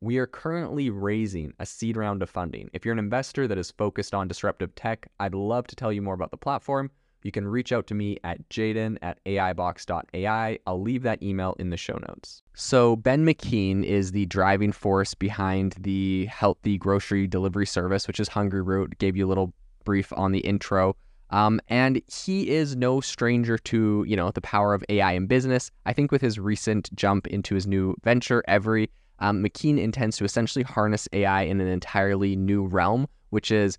we are currently raising a seed round of funding. If you're an investor that is focused on disruptive tech, I'd love to tell you more about the platform. You can reach out to me at jaeden at aibox.ai. I'll leave that email in the show notes. So, Ben McKean is the driving force behind the healthy grocery delivery service, which is Hungryroot. Gave you a little brief on the intro. Um, and he is no stranger to, you know, the power of AI in business. I think with his recent jump into his new venture, Every, um, McKean intends to essentially harness AI in an entirely new realm, which is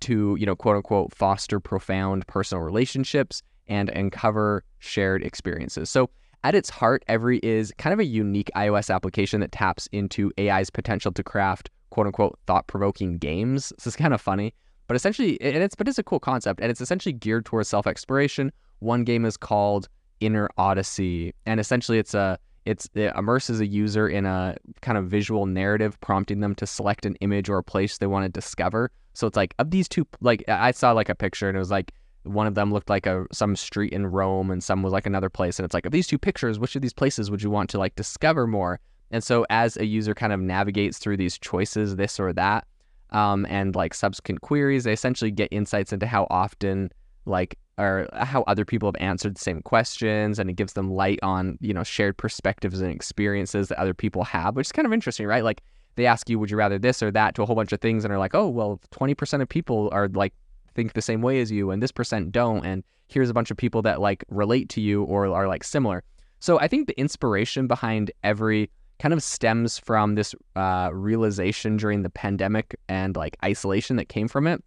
to, you know, quote unquote, foster profound personal relationships and uncover shared experiences. So, at its heart, Every is kind of a unique iOS application that taps into AI's potential to craft quote unquote thought provoking games. This is kind of funny, but essentially, and it's but it's a cool concept, and it's essentially geared towards self exploration. One game is called Inner Odyssey, and essentially, it's a it's it immerses a user in a kind of visual narrative, prompting them to select an image or a place they want to discover. So it's like of these two, like I saw like a picture and it was like one of them looked like a some street in Rome and some was like another place, and it's like of these two pictures, which of these places would you want to like discover more? And so as a user kind of navigates through these choices, this or that, um, and like subsequent queries, they essentially get insights into how often like or how other people have answered the same questions and it gives them light on you know shared perspectives and experiences that other people have which is kind of interesting right? Like they ask you would you rather this or that? to a whole bunch of things and are like oh well 20% of people are like think the same way as you and this percent don't and here's a bunch of people that like relate to you or are like similar. So i think the inspiration behind every kind of stems from this uh, realization during the pandemic and like isolation that came from it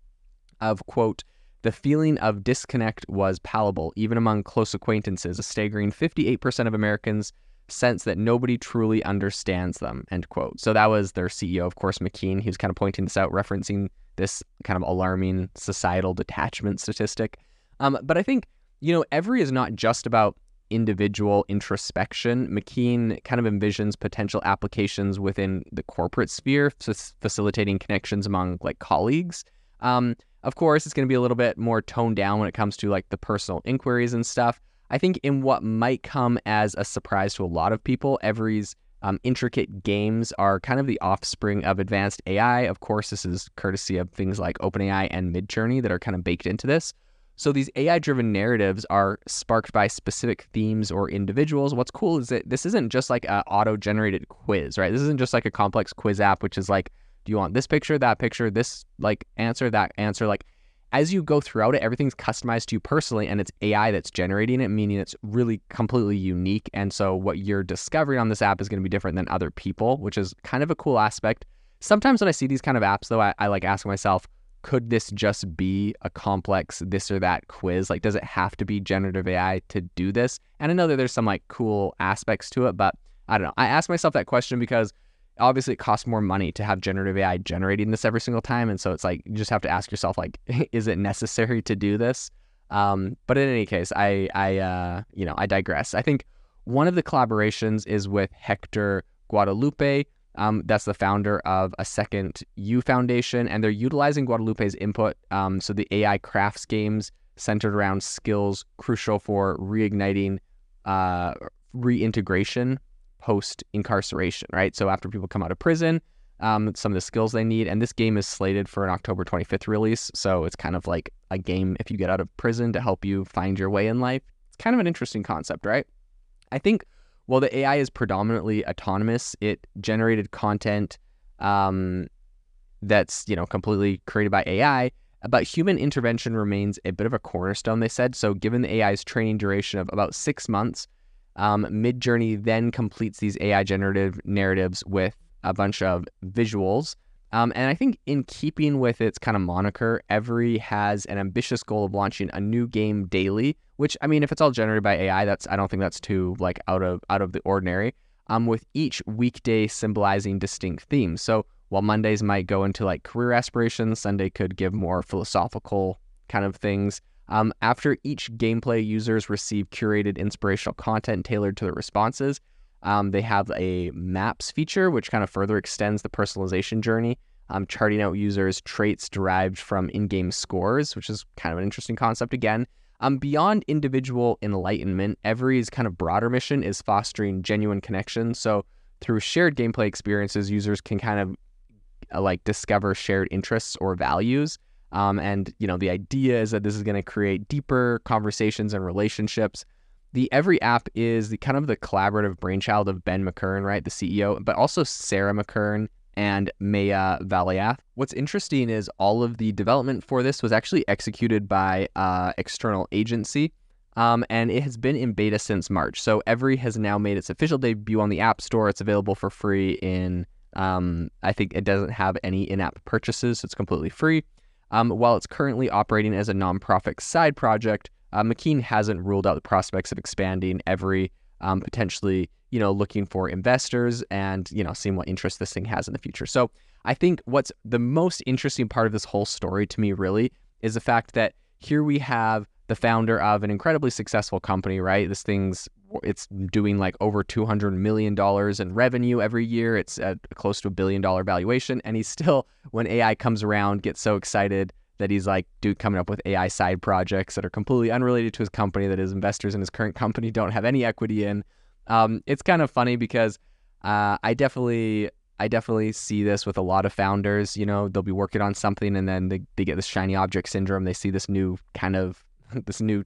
of quote the feeling of disconnect was palpable, even among close acquaintances. A staggering 58% of Americans sense that nobody truly understands them, end quote. So that was their CEO, of course, McKean. He was kind of pointing this out, referencing this kind of alarming societal detachment statistic. Um, but I think, you know, every is not just about individual introspection. McKean kind of envisions potential applications within the corporate sphere, facilitating connections among like colleagues. Um, of course, it's going to be a little bit more toned down when it comes to like the personal inquiries and stuff. I think in what might come as a surprise to a lot of people, Every's um, intricate games are kind of the offspring of advanced AI. Of course, this is courtesy of things like OpenAI and Midjourney that are kind of baked into this. So these AI driven narratives are sparked by specific themes or individuals. What's cool is that this isn't just like an auto generated quiz, right? This isn't just like a complex quiz app, which is like, do you want this picture, that picture, this like answer, that answer? Like as you go throughout it, everything's customized to you personally and it's AI that's generating it, meaning it's really completely unique. And so what you're discovering on this app is going to be different than other people, which is kind of a cool aspect. Sometimes when I see these kind of apps though, I, I like ask myself, could this just be a complex this or that quiz? Like, does it have to be generative AI to do this? And I know that there's some like cool aspects to it, but I don't know. I ask myself that question because obviously it costs more money to have generative AI generating this every single time. And so it's like, you just have to ask yourself, like, is it necessary to do this? Um, but in any case, I, I, uh, you know, I digress. I think one of the collaborations is with Hector Guadalupe. Um, that's the founder of a second U Foundation, and they're utilizing Guadalupe's input. Um, so the AI crafts games centered around skills crucial for reigniting uh, reintegration post incarceration, right? So after people come out of prison, um, some of the skills they need. And this game is slated for an October 25th release. So it's kind of like a game if you get out of prison to help you find your way in life. It's kind of an interesting concept, right? I think while the AI is predominantly autonomous, it generated content um, that's you know completely created by AI. But human intervention remains a bit of a cornerstone, they said. So, given the AI's training duration of about six months, um, Midjourney then completes these AI generative narratives with a bunch of visuals. Um, and I think, in keeping with its kind of moniker, Every has an ambitious goal of launching a new game daily. Which, I mean, if it's all generated by AI, that's I don't think that's too like out of out of the ordinary. Um, with each weekday symbolizing distinct themes. So while Mondays might go into like career aspirations, Sunday could give more philosophical kind of things. Um, after each gameplay, users receive curated inspirational content tailored to their responses. Um, they have a maps feature, which kind of further extends the personalization journey, um, charting out users' traits derived from in game scores, which is kind of an interesting concept again. Um, beyond individual enlightenment, Every's kind of broader mission is fostering genuine connections. So, through shared gameplay experiences, users can kind of uh, like discover shared interests or values. Um, and you know, the idea is that this is going to create deeper conversations and relationships. The Every app is the kind of the collaborative brainchild of Ben McKean, right, the CEO, but also Sarah McKean and Maya Valliath. What's interesting is all of the development for this was actually executed by uh, external agency. Um, and it has been in beta since March. So Every has now made its official debut on the App Store. It's available for free in um, I think it doesn't have any in app purchases, so it's completely free. Um, while it's currently operating as a nonprofit side project, uh, McKean hasn't ruled out the prospects of expanding every um, potentially, you know, looking for investors and, you know, seeing what interest this thing has in the future. So I think what's the most interesting part of this whole story to me really is the fact that here we have the founder of an incredibly successful company, right? This thing's it's doing like over 200 million dollars in revenue every year. It's at close to a billion dollar valuation and he's still when AI comes around gets so excited that he's like dude coming up with AI side projects that are completely unrelated to his company that his investors in his current company don't have any equity in. Um, it's kind of funny because uh, I definitely I definitely see this with a lot of founders. You know, they'll be working on something and then they, they get this shiny object syndrome. They see this new kind of this new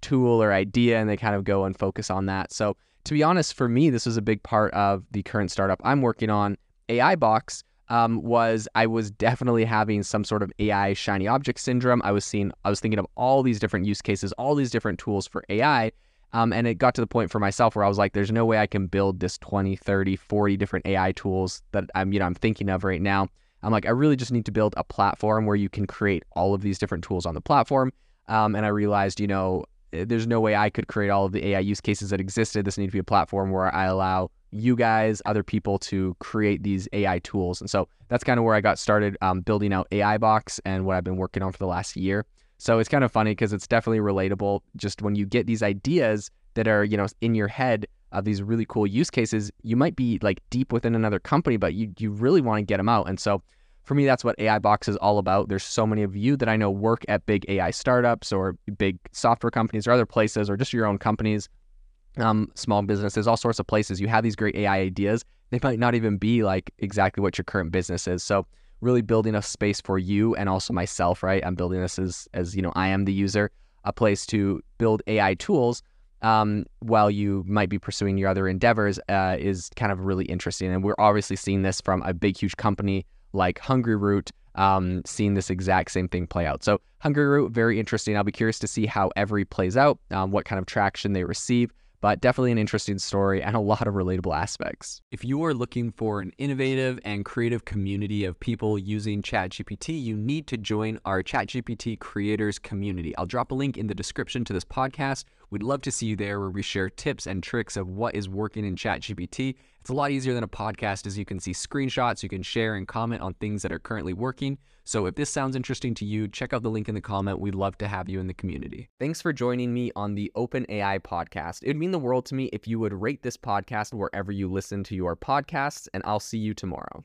tool or idea and they kind of go and focus on that. So, to be honest, for me, this was a big part of the current startup I'm working on. AI Box um, was I was definitely having some sort of AI shiny object syndrome. I was seeing, I was thinking of all these different use cases, all these different tools for AI. Um, and it got to the point for myself where I was like, there's no way I can build this 20, 30, 40 different AI tools that I'm, you know, I'm thinking of right now. I'm like, I really just need to build a platform where you can create all of these different tools on the platform. Um, and I realized, you know, there's no way I could create all of the AI use cases that existed. This needs to be a platform where I allow you guys, other people to create these AI tools. And so that's kind of where I got started um, building out AI Box and what I've been working on for the last year. So it's kind of funny because it's definitely relatable. Just when you get these ideas that are, you know, in your head of these really cool use cases, you might be like deep within another company, but you you really want to get them out. And so for me, that's what AI Box is all about. There's so many of you that I know work at big AI startups or big software companies or other places or just your own companies, um, small businesses, all sorts of places. You have these great AI ideas. They might not even be like exactly what your current business is. So really building a space for you and also myself, right? I'm building this as as you know, I am the user, a place to build AI tools um, while you might be pursuing your other endeavors uh, is kind of really interesting. And we're obviously seeing this from a big, huge company like Hungryroot, um, seeing this exact same thing play out. So Hungryroot, very interesting. I'll be curious to see how every plays out, um, what kind of traction they receive but definitely an interesting story and a lot of relatable aspects. If you are looking for an innovative and creative community of people using ChatGPT, you need to join our ChatGPT creators community. I'll drop a link in the description to this podcast. We'd love to see you there where we share tips and tricks of what is working in ChatGPT. It's a lot easier than a podcast as you can see screenshots, you can share and comment on things that are currently working. So if this sounds interesting to you, check out the link in the comment. We'd love to have you in the community. Thanks for joining me on the Open AI podcast. It would mean the world to me if you would rate this podcast wherever you listen to your podcasts, and I'll see you tomorrow.